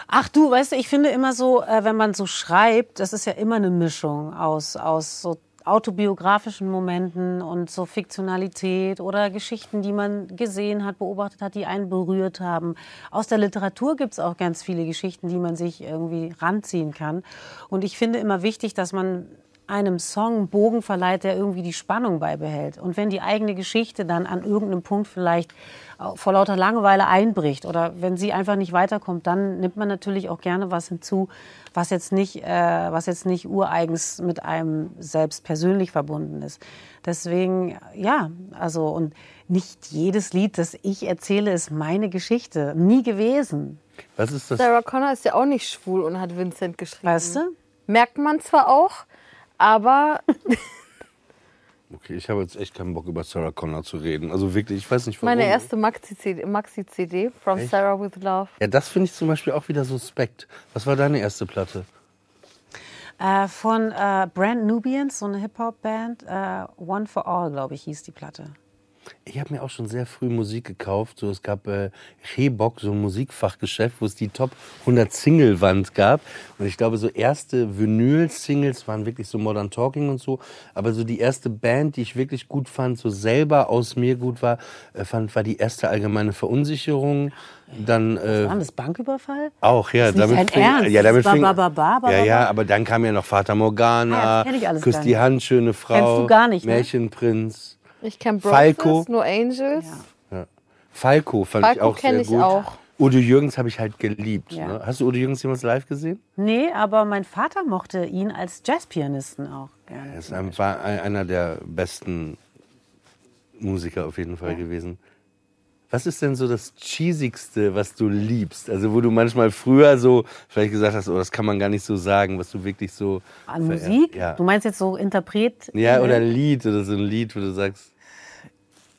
[SPEAKER 3] Ach du, weißt du, ich finde immer so, äh, wenn man so schreibt, das ist ja immer eine Mischung aus, aus so autobiografischen Momenten und so Fiktionalität oder Geschichten, die man gesehen hat, beobachtet hat, die einen berührt haben. Aus der Literatur gibt es auch ganz viele Geschichten, die man sich irgendwie ranziehen kann. Und ich finde immer wichtig, dass man einem Song einen Bogen verleiht, der irgendwie die Spannung beibehält. Und wenn die eigene Geschichte dann an irgendeinem Punkt vielleicht vor lauter Langeweile einbricht oder wenn sie einfach nicht weiterkommt, dann nimmt man natürlich auch gerne was hinzu, was jetzt nicht, äh, was jetzt nicht ureigens mit einem selbst persönlich verbunden ist. Deswegen, ja, also und nicht jedes Lied, das ich erzähle, ist meine Geschichte. Nie gewesen.
[SPEAKER 2] Was ist das?
[SPEAKER 4] Sarah Connor ist ja auch nicht schwul und hat Vincent geschrieben.
[SPEAKER 3] Weißt du?
[SPEAKER 4] Merkt man zwar auch, aber <laughs>
[SPEAKER 2] Okay, ich habe jetzt echt keinen Bock über Sarah Connor zu reden. Also wirklich, ich weiß nicht warum.
[SPEAKER 4] meine erste Maxi-CD Maxi From
[SPEAKER 2] Echt?
[SPEAKER 4] Sarah with Love.
[SPEAKER 2] Ja, das finde ich zum Beispiel auch wieder suspekt. Was war deine erste Platte?
[SPEAKER 3] Äh, von äh, Brand Nubians, so eine Hip-Hop-Band. Äh, One for All, glaube ich, hieß die Platte.
[SPEAKER 2] Ich habe mir auch schon sehr früh Musik gekauft. So, es gab äh, Rehbock, so ein Musikfachgeschäft, wo es die Top 100 Single-Wand gab. Und ich glaube, so erste Vinyl-Singles waren wirklich so Modern Talking und so. Aber so die erste Band, die ich wirklich gut fand, so selber aus mir gut war, äh, fand, war die erste allgemeine Verunsicherung. Dann äh,
[SPEAKER 3] War das Banküberfall?
[SPEAKER 2] auch, ja.
[SPEAKER 3] ist nicht dein
[SPEAKER 2] fing,
[SPEAKER 3] Ernst.
[SPEAKER 2] ja, damit
[SPEAKER 3] Das
[SPEAKER 2] fing,
[SPEAKER 3] ba, ba, ba, ba,
[SPEAKER 2] ja, ja, aber dann kam ja noch Fata Morgana,
[SPEAKER 3] Ah, das kenn ich alles
[SPEAKER 2] Küss
[SPEAKER 3] gar
[SPEAKER 2] die. Hand, schöne Frau,
[SPEAKER 3] Kennst du gar nicht, ne?
[SPEAKER 4] Ich kenne
[SPEAKER 2] Falco.
[SPEAKER 4] No Angels.
[SPEAKER 2] Falco fand ich
[SPEAKER 4] Falco
[SPEAKER 2] auch sehr
[SPEAKER 4] ich
[SPEAKER 2] gut.
[SPEAKER 4] auch.
[SPEAKER 2] Udo Jürgens habe ich halt geliebt.
[SPEAKER 3] Ja.
[SPEAKER 2] Ne? Hast du Udo Jürgens jemals live gesehen?
[SPEAKER 3] Nee, aber mein Vater mochte ihn als Jazzpianisten auch gerne.
[SPEAKER 2] Er ist ein, war ein- einer der besten Musiker auf jeden Fall gewesen. Was ist denn so das Cheesigste, was du liebst? Also wo du manchmal früher so vielleicht gesagt hast, oh, das kann man gar nicht so sagen, was du wirklich so
[SPEAKER 3] An Musik?
[SPEAKER 2] Ja.
[SPEAKER 3] Du meinst jetzt so Interpret?
[SPEAKER 2] ja, oder ein Lied oder so ein Lied, wo du sagst,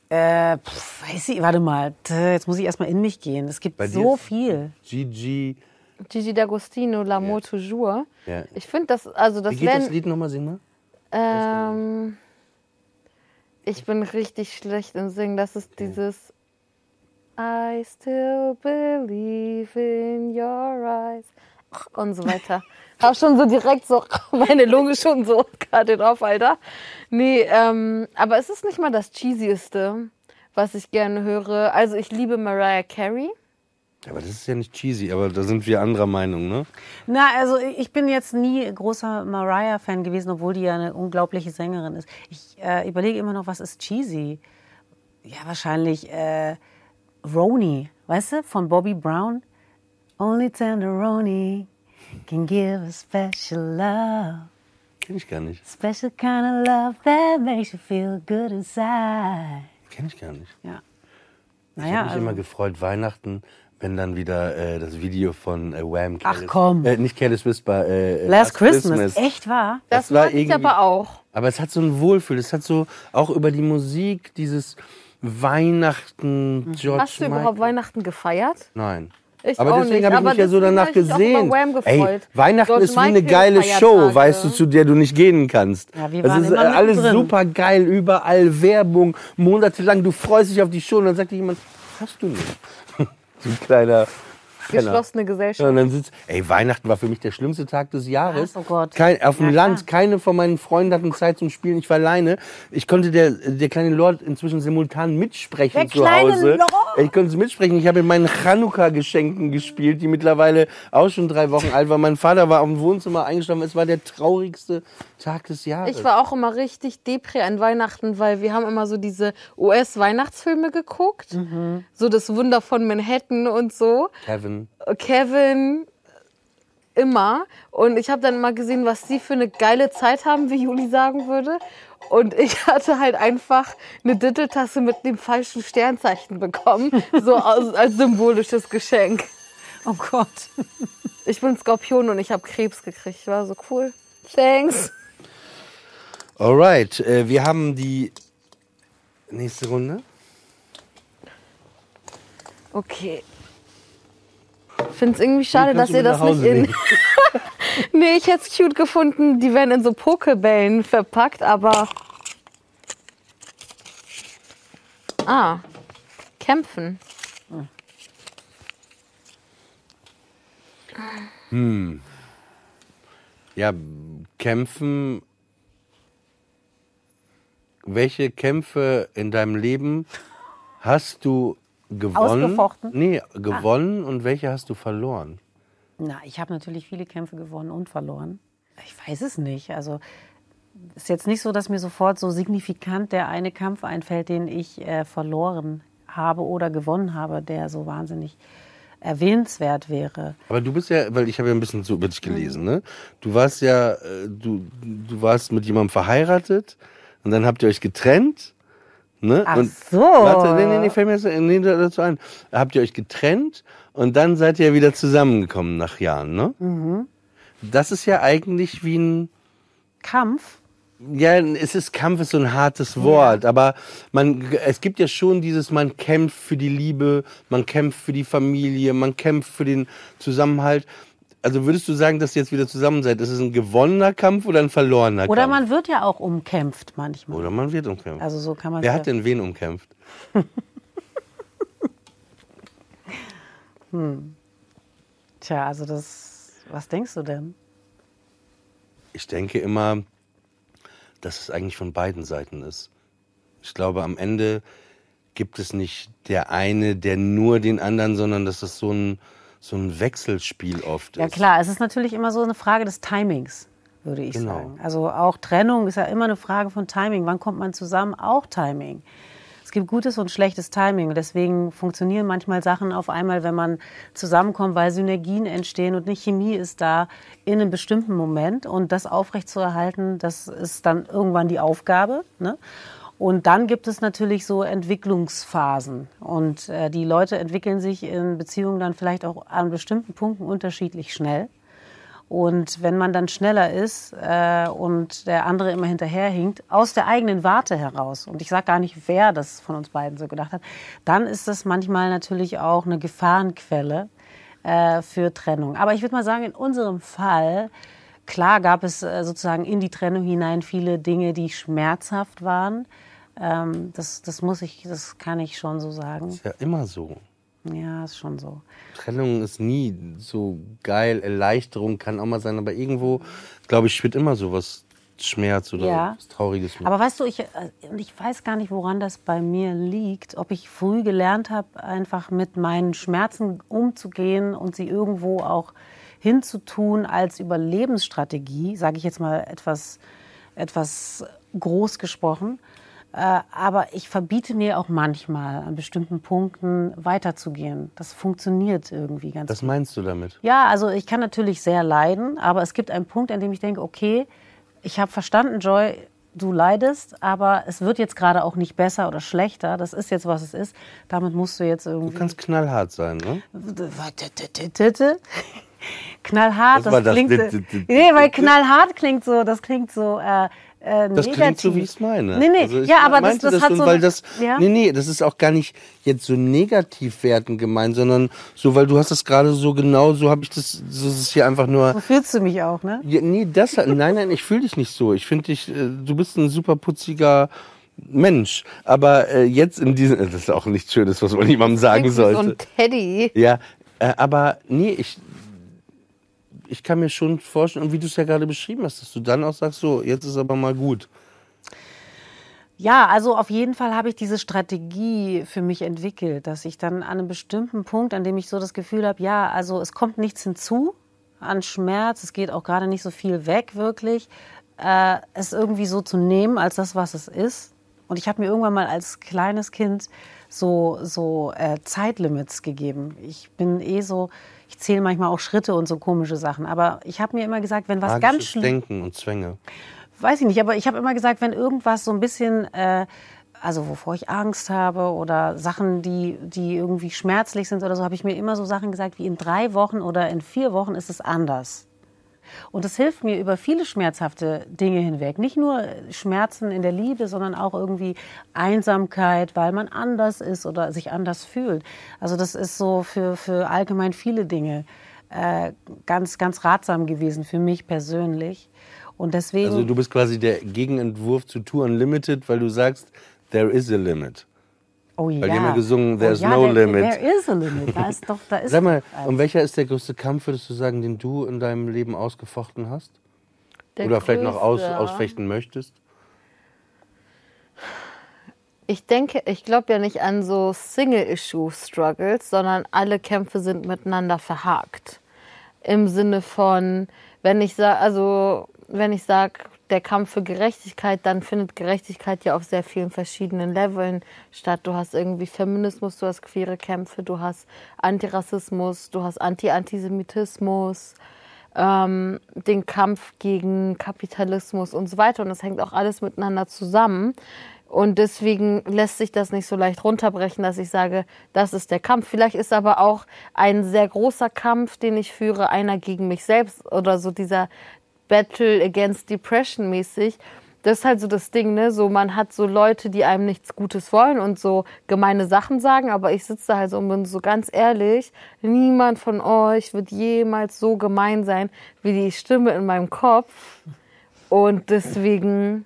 [SPEAKER 3] Äh, pf, weiß ich, warte mal, jetzt muss ich erstmal in mich gehen. Es gibt
[SPEAKER 2] Bei
[SPEAKER 3] so viel.
[SPEAKER 2] Gigi.
[SPEAKER 4] Gigi D'Agostino, L'amour toujours.
[SPEAKER 2] Ja.
[SPEAKER 4] Ich finde das, also das
[SPEAKER 2] Wie geht das Lied nochmal, sing mal?
[SPEAKER 4] ähm, ich bin richtig schlecht im Singen. Das ist dieses I still believe in your eyes und so weiter. <laughs> Hab schon so direkt so <laughs> meine Lunge schon so gerade drauf, Alter. Nee, ähm, aber es ist nicht mal das cheesieste, was ich gerne höre. Also ich liebe Mariah Carey.
[SPEAKER 2] Aber das ist ja nicht cheesy, aber da sind wir anderer Meinung, ne?
[SPEAKER 3] Na, also ich bin jetzt nie großer Mariah-Fan gewesen, obwohl die ja eine unglaubliche Sängerin ist. Ich äh, überlege immer noch, was ist cheesy? Ja, wahrscheinlich äh, Roni, weißt du, von Bobby Brown. Only Tenderoni can give a special love.
[SPEAKER 2] Kenn ich gar nicht.
[SPEAKER 3] Special kind of love that makes you feel good inside.
[SPEAKER 2] Kenn ich gar nicht.
[SPEAKER 3] Ja.
[SPEAKER 2] Ich
[SPEAKER 3] Naja,
[SPEAKER 2] habe mich
[SPEAKER 3] also,
[SPEAKER 2] immer gefreut, Weihnachten, wenn dann wieder äh, das Video von äh, Wham!
[SPEAKER 3] Ach,
[SPEAKER 2] Careless-
[SPEAKER 3] komm.
[SPEAKER 2] Äh, nicht Careless Whisper. Äh, äh,
[SPEAKER 3] Last Christmas, echt wahr?
[SPEAKER 4] Das,
[SPEAKER 2] Das war
[SPEAKER 4] ich
[SPEAKER 2] irgendwie-
[SPEAKER 4] aber auch.
[SPEAKER 2] Aber es hat so ein Wohlfühl. Es hat so auch über die Musik, dieses Weihnachten, George
[SPEAKER 4] Hast du
[SPEAKER 2] Michael.
[SPEAKER 4] überhaupt Weihnachten gefeiert?
[SPEAKER 2] Nein.
[SPEAKER 4] Ich
[SPEAKER 2] aber deswegen habe ich
[SPEAKER 4] aber
[SPEAKER 2] mich ja so danach gesehen. Ey. Weihnachten ist wie eine geile Show, weißt du, zu der du nicht gehen kannst.
[SPEAKER 3] Ja, wir
[SPEAKER 2] es
[SPEAKER 3] waren
[SPEAKER 2] ist
[SPEAKER 3] immer
[SPEAKER 2] äh, alles
[SPEAKER 3] mittendrin.
[SPEAKER 2] super geil, überall Werbung, monatelang. Du freust dich auf die Show und dann sagt dir jemand, hast du nicht. <laughs> so ein kleiner Penner.
[SPEAKER 4] Geschlossene
[SPEAKER 2] Ja,
[SPEAKER 4] Gesellschaft.
[SPEAKER 2] und dann sitzt, ey, Weihnachten war für mich der schlimmste Tag des Jahres.
[SPEAKER 3] Ach, oh Gott.
[SPEAKER 2] Kein, auf dem
[SPEAKER 3] Ja,
[SPEAKER 2] Land,
[SPEAKER 3] klar.
[SPEAKER 2] keine von meinen Freunden hatten Zeit zum Spielen. Ich war alleine. Ich konnte der, der kleine Lord inzwischen simultan mitsprechen
[SPEAKER 3] Der
[SPEAKER 2] zu
[SPEAKER 3] kleine
[SPEAKER 2] Hause.
[SPEAKER 3] Lord?
[SPEAKER 2] Ich konnte mitsprechen. Ich habe in meinen Chanukka-Geschenken gespielt, die mittlerweile auch schon drei Wochen alt waren. Mein Vater war auf dem Wohnzimmer eingeschlafen. Es war der traurigste Tag des Jahres.
[SPEAKER 4] Ich war auch immer richtig depri an Weihnachten, weil wir haben immer so diese US-Weihnachtsfilme geguckt.
[SPEAKER 2] Mhm.
[SPEAKER 4] So das Wunder von Manhattan und so.
[SPEAKER 2] Kevin.
[SPEAKER 4] Kevin immer. Und ich habe dann immer gesehen, was sie für eine geile Zeit haben, wie Juli sagen würde. Und ich <laughs> hatte halt einfach eine Ditteltasse mit dem falschen Sternzeichen bekommen. So als, als symbolisches Geschenk.
[SPEAKER 3] Oh Gott.
[SPEAKER 4] Ich bin Skorpion und ich habe Krebs gekriegt. War so cool. Thanks.
[SPEAKER 2] Alright, äh, wir haben die nächste Runde.
[SPEAKER 4] Okay. Ich finde es irgendwie schade, dass ihr das nicht in. <laughs> nee, ich hätte es cute gefunden, die werden in so Pokebällen verpackt, aber. Ah. Kämpfen.
[SPEAKER 2] Ja, kämpfen. Welche Kämpfe in deinem Leben hast du gewonnen?
[SPEAKER 3] Ausgefochten?
[SPEAKER 2] Nee, gewonnen und welche hast du verloren?
[SPEAKER 3] Na, ich habe natürlich viele Kämpfe gewonnen und verloren. Ich weiß es nicht. Also ist jetzt nicht so, dass mir sofort so signifikant der eine Kampf einfällt, den ich äh, verloren habe oder gewonnen habe, der so wahnsinnig erwähnenswert wäre.
[SPEAKER 2] Aber du bist ja, weil ich habe ja ein bisschen so über dich gelesen, ne? Du warst ja, äh, du, du warst mit jemandem verheiratet und dann habt ihr euch getrennt. Ne?
[SPEAKER 3] Ach
[SPEAKER 2] und,
[SPEAKER 3] so.
[SPEAKER 2] Warte, nee, nee, nee, fällt mir jetzt nee, dazu ein. Habt ihr euch getrennt und dann seid ihr wieder zusammengekommen nach Jahren, ne? Mhm. Das ist ja eigentlich wie ein
[SPEAKER 3] Kampf.
[SPEAKER 2] Ja, es ist Kampf ist so ein hartes Wort, ja. aber man, es gibt ja schon dieses, man kämpft für die Liebe, man kämpft für die Familie, man kämpft für den Zusammenhalt. Also würdest du sagen, dass ihr jetzt wieder zusammen seid? Ist es ein gewonnener Kampf oder ein verlorener Kampf?
[SPEAKER 3] Oder man wird ja auch umkämpft manchmal.
[SPEAKER 2] Oder man wird umkämpft.
[SPEAKER 3] Also so kann man.
[SPEAKER 2] Wer
[SPEAKER 3] ja
[SPEAKER 2] hat denn wen umkämpft? <laughs>
[SPEAKER 3] hm. Tja, also das. Was denkst du denn?
[SPEAKER 2] Ich denke immer, dass es eigentlich von beiden Seiten ist. Ich glaube, am Ende gibt es nicht der eine, der nur den anderen, sondern dass es so ein, so ein Wechselspiel oft ist.
[SPEAKER 3] Ja klar, es ist natürlich immer so eine Frage des Timings, würde ich genau. sagen. Also auch Trennung ist ja immer eine Frage von Timing. Wann kommt man zusammen? Auch Timing es gibt gutes und schlechtes Timing. deswegen funktionieren manchmal Sachen auf einmal, wenn man zusammenkommt, weil Synergien entstehen und eine Chemie ist da in einem bestimmten Moment. Und das aufrechtzuerhalten, das ist dann irgendwann die Aufgabe. Ne? Und dann gibt es natürlich so Entwicklungsphasen. Und äh, die Leute entwickeln sich in Beziehungen dann vielleicht auch an bestimmten Punkten unterschiedlich schnell. Und wenn man dann schneller ist äh, und der andere immer hinterherhinkt, aus der eigenen Warte heraus, und ich sage gar nicht, wer das von uns beiden so gedacht hat, dann ist das manchmal natürlich auch eine Gefahrenquelle äh, für Trennung. Aber ich würde mal sagen, in unserem Fall, klar gab es äh, sozusagen in die Trennung hinein viele Dinge, die schmerzhaft waren. Ähm, das, das muss ich, das kann ich schon so sagen.
[SPEAKER 2] Ist ja immer so.
[SPEAKER 3] Ja, ist schon so.
[SPEAKER 2] Trennung ist nie so geil. Erleichterung kann auch mal sein, aber irgendwo, glaube ich, schwirrt immer so was Schmerz oder ja. Trauriges
[SPEAKER 3] mit. Aber weißt du, ich, äh, ich weiß gar nicht, woran das bei mir liegt. Ob ich früh gelernt habe, einfach mit meinen Schmerzen umzugehen und sie irgendwo auch hinzutun als Überlebensstrategie, sage ich jetzt mal etwas, etwas groß gesprochen. Äh, aber ich verbiete mir auch manchmal an bestimmten Punkten weiterzugehen. Das funktioniert irgendwie ganz
[SPEAKER 2] Was meinst du damit?
[SPEAKER 3] Ja, also ich kann natürlich sehr leiden, aber es gibt einen Punkt, an dem ich denke, okay, ich habe verstanden, Joy, du leidest, aber es wird jetzt gerade auch nicht besser oder schlechter. Das ist jetzt, was es ist. Damit musst du jetzt irgendwie.
[SPEAKER 2] Du kannst knallhart sein, ne? <laughs>
[SPEAKER 3] knallhart, das, das klingt. nee, weil knallhart klingt so, das klingt so. Äh, äh,
[SPEAKER 2] das
[SPEAKER 3] negativ.
[SPEAKER 2] klingt so, wie ich es meine.
[SPEAKER 3] Nee, nee, also ja, aber das, das, das hat so,
[SPEAKER 2] weil das, ja? nee, nee, das ist auch gar nicht jetzt so negativ wertend gemeint, sondern so, weil du hast das gerade so genau, so habe ich das, so ist es hier einfach nur.
[SPEAKER 3] So fühlst du mich auch, ne?
[SPEAKER 2] Ja, nee, das, nein, nein, ich fühle dich nicht so. Ich finde dich, äh, du bist ein super putziger, Mensch, aber äh, jetzt in diesem, das ist auch nichts Schönes, was man jemandem sagen sollte. So ein
[SPEAKER 4] Teddy.
[SPEAKER 2] Ja, äh, aber nee, ich, ich kann mir schon vorstellen, und wie du es ja gerade beschrieben hast, dass du dann auch sagst, so, jetzt ist aber mal gut.
[SPEAKER 3] Ja, also auf jeden Fall habe ich diese Strategie für mich entwickelt, dass ich dann an einem bestimmten Punkt, an dem ich so das Gefühl habe, ja, also es kommt nichts hinzu an Schmerz, es geht auch gerade nicht so viel weg wirklich, äh, es irgendwie so zu nehmen als das, was es ist. Und ich habe mir irgendwann mal als kleines Kind so, so äh, Zeitlimits gegeben. Ich bin eh so, ich zähle manchmal auch Schritte und so komische Sachen. Aber ich habe mir immer gesagt, wenn was
[SPEAKER 2] Magisches
[SPEAKER 3] ganz schlimm.
[SPEAKER 2] Denken und Zwänge.
[SPEAKER 3] Weiß ich nicht, aber ich habe immer gesagt, wenn irgendwas so ein bisschen. Äh, also wovor ich Angst habe oder Sachen, die, die irgendwie schmerzlich sind oder so, habe ich mir immer so Sachen gesagt wie in drei Wochen oder in vier Wochen ist es anders. Und das hilft mir über viele schmerzhafte Dinge hinweg. Nicht nur Schmerzen in der Liebe, sondern auch irgendwie Einsamkeit, weil man anders ist oder sich anders fühlt. Also das ist so für, für allgemein viele Dinge äh, ganz, ganz ratsam gewesen für mich persönlich. Und deswegen.
[SPEAKER 2] Also du bist quasi der Gegenentwurf zu Tour Unlimited, weil du sagst, there is a limit.
[SPEAKER 3] Oh ja.
[SPEAKER 2] Weil die haben ja gesungen, there's
[SPEAKER 3] oh, ja,
[SPEAKER 2] no
[SPEAKER 3] there,
[SPEAKER 2] limit.
[SPEAKER 3] There is a limit. Da ist doch, da <laughs> ist
[SPEAKER 2] Sag mal, und welcher ist der größte Kampf, würdest du sagen, den du in deinem Leben ausgefochten hast? Der Oder vielleicht noch aus, ausfechten möchtest?
[SPEAKER 4] Ich denke, ich glaube ja nicht an so Single-Issue-Struggles, sondern alle Kämpfe sind miteinander verhakt. Im Sinne von, wenn ich sage, also wenn ich sage, der Kampf für Gerechtigkeit, dann findet Gerechtigkeit ja auf sehr vielen verschiedenen Leveln statt. Du hast irgendwie Feminismus, du hast queere Kämpfe, du hast Antirassismus, du hast Anti-Antisemitismus, ähm, den Kampf gegen Kapitalismus und so weiter. Und das hängt auch alles miteinander zusammen. Und deswegen lässt sich das nicht so leicht runterbrechen, dass ich sage, das ist der Kampf. Vielleicht ist aber auch ein sehr großer Kampf, den ich führe, einer gegen mich selbst oder so dieser Battle against Depression mäßig. Das ist halt so das Ding, ne? So, man hat so Leute, die einem nichts Gutes wollen und so gemeine Sachen sagen, aber ich sitze da halt so und bin so ganz ehrlich, niemand von euch wird jemals so gemein sein wie die Stimme in meinem Kopf. Und deswegen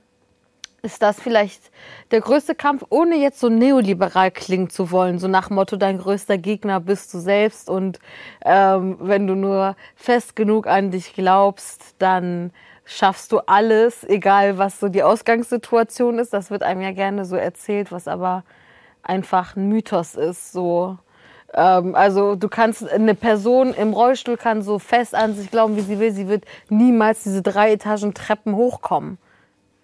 [SPEAKER 4] ist das vielleicht der größte Kampf, ohne jetzt so neoliberal klingen zu wollen. So nach Motto, dein größter Gegner bist du selbst und ähm, wenn du nur fest genug an dich glaubst, dann schaffst du alles, egal was so die Ausgangssituation ist. Das wird einem ja gerne so erzählt, was aber einfach ein Mythos ist. So ähm, also du kannst eine Person im Rollstuhl kann so fest an sich glauben, wie sie will. Sie wird niemals diese drei Etagen Treppen hochkommen.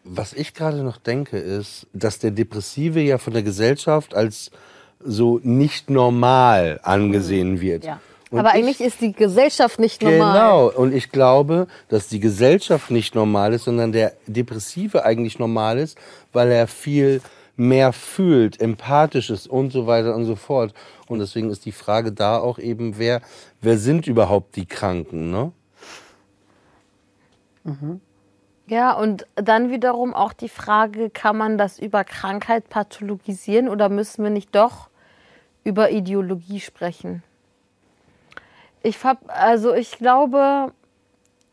[SPEAKER 2] Was ich gerade noch denke, ist, dass der Depressive ja von der Gesellschaft als so nicht normal angesehen wird.
[SPEAKER 4] Ja.
[SPEAKER 2] Und
[SPEAKER 4] Aber
[SPEAKER 2] ich-
[SPEAKER 4] eigentlich ist die Gesellschaft nicht normal.
[SPEAKER 2] Genau, und ich glaube, dass die Gesellschaft nicht normal ist, sondern der Depressive eigentlich normal ist, weil er viel mehr fühlt, empathisch ist und so weiter und so fort. Und deswegen ist die Frage da auch eben, wer, wer sind überhaupt die Kranken, ne?
[SPEAKER 4] Ja, und dann wiederum auch die Frage, kann man das über Krankheit pathologisieren oder müssen wir nicht doch über Ideologie sprechen? Ich hab, also ich glaube,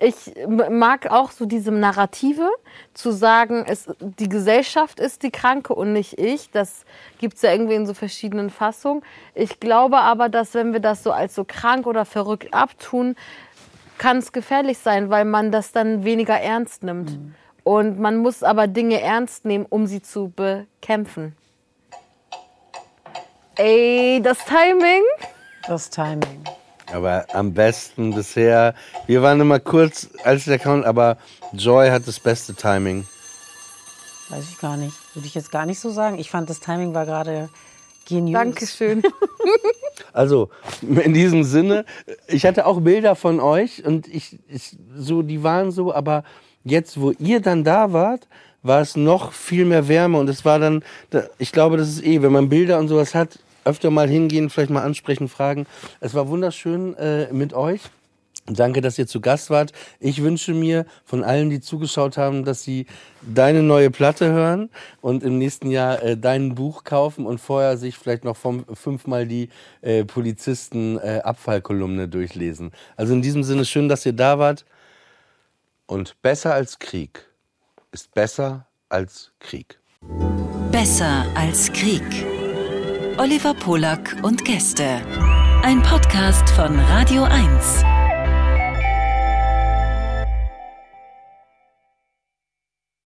[SPEAKER 4] ich mag auch so diese Narrative, zu sagen, es, die Gesellschaft ist die Kranke und nicht ich. Das gibt's ja irgendwie in so verschiedenen Fassungen. Ich glaube aber, dass wenn wir das so als so krank oder verrückt abtun, kann es gefährlich sein, weil man das dann weniger ernst nimmt. Und man muss aber Dinge ernst nehmen, um sie zu bekämpfen. Ey, das Timing.
[SPEAKER 3] Das Timing.
[SPEAKER 2] Aber am besten bisher, wir waren immer kurz als der Count, aber Joy hat das beste Timing.
[SPEAKER 3] Weiß ich gar nicht. Würde ich jetzt gar nicht so sagen. Ich fand, das Timing war gerade genial.
[SPEAKER 4] Dankeschön. <laughs>
[SPEAKER 2] Also, in diesem Sinne, ich hatte auch Bilder von euch und ich, ich so, die waren so, aber jetzt, wo ihr dann da wart, war es noch viel mehr Wärme und es war dann, da- ich glaube, das ist eh, wenn man Bilder und sowas hat, öfter mal hingehen, vielleicht mal ansprechen, fragen. Es war wunderschön äh, mit euch. Danke, dass ihr zu Gast wart. Ich wünsche mir von allen, die zugeschaut haben, dass sie deine neue Platte hören und im nächsten Jahr äh, dein Buch kaufen und vorher sich vielleicht noch vom, fünfmal die äh, Polizisten äh, durchlesen. Also in diesem Sinne schön, dass ihr da wart. Und besser als Krieg ist besser als Krieg.
[SPEAKER 1] Besser als Krieg. Oliver Polak und Gäste. Ein Podcast von Radio 1.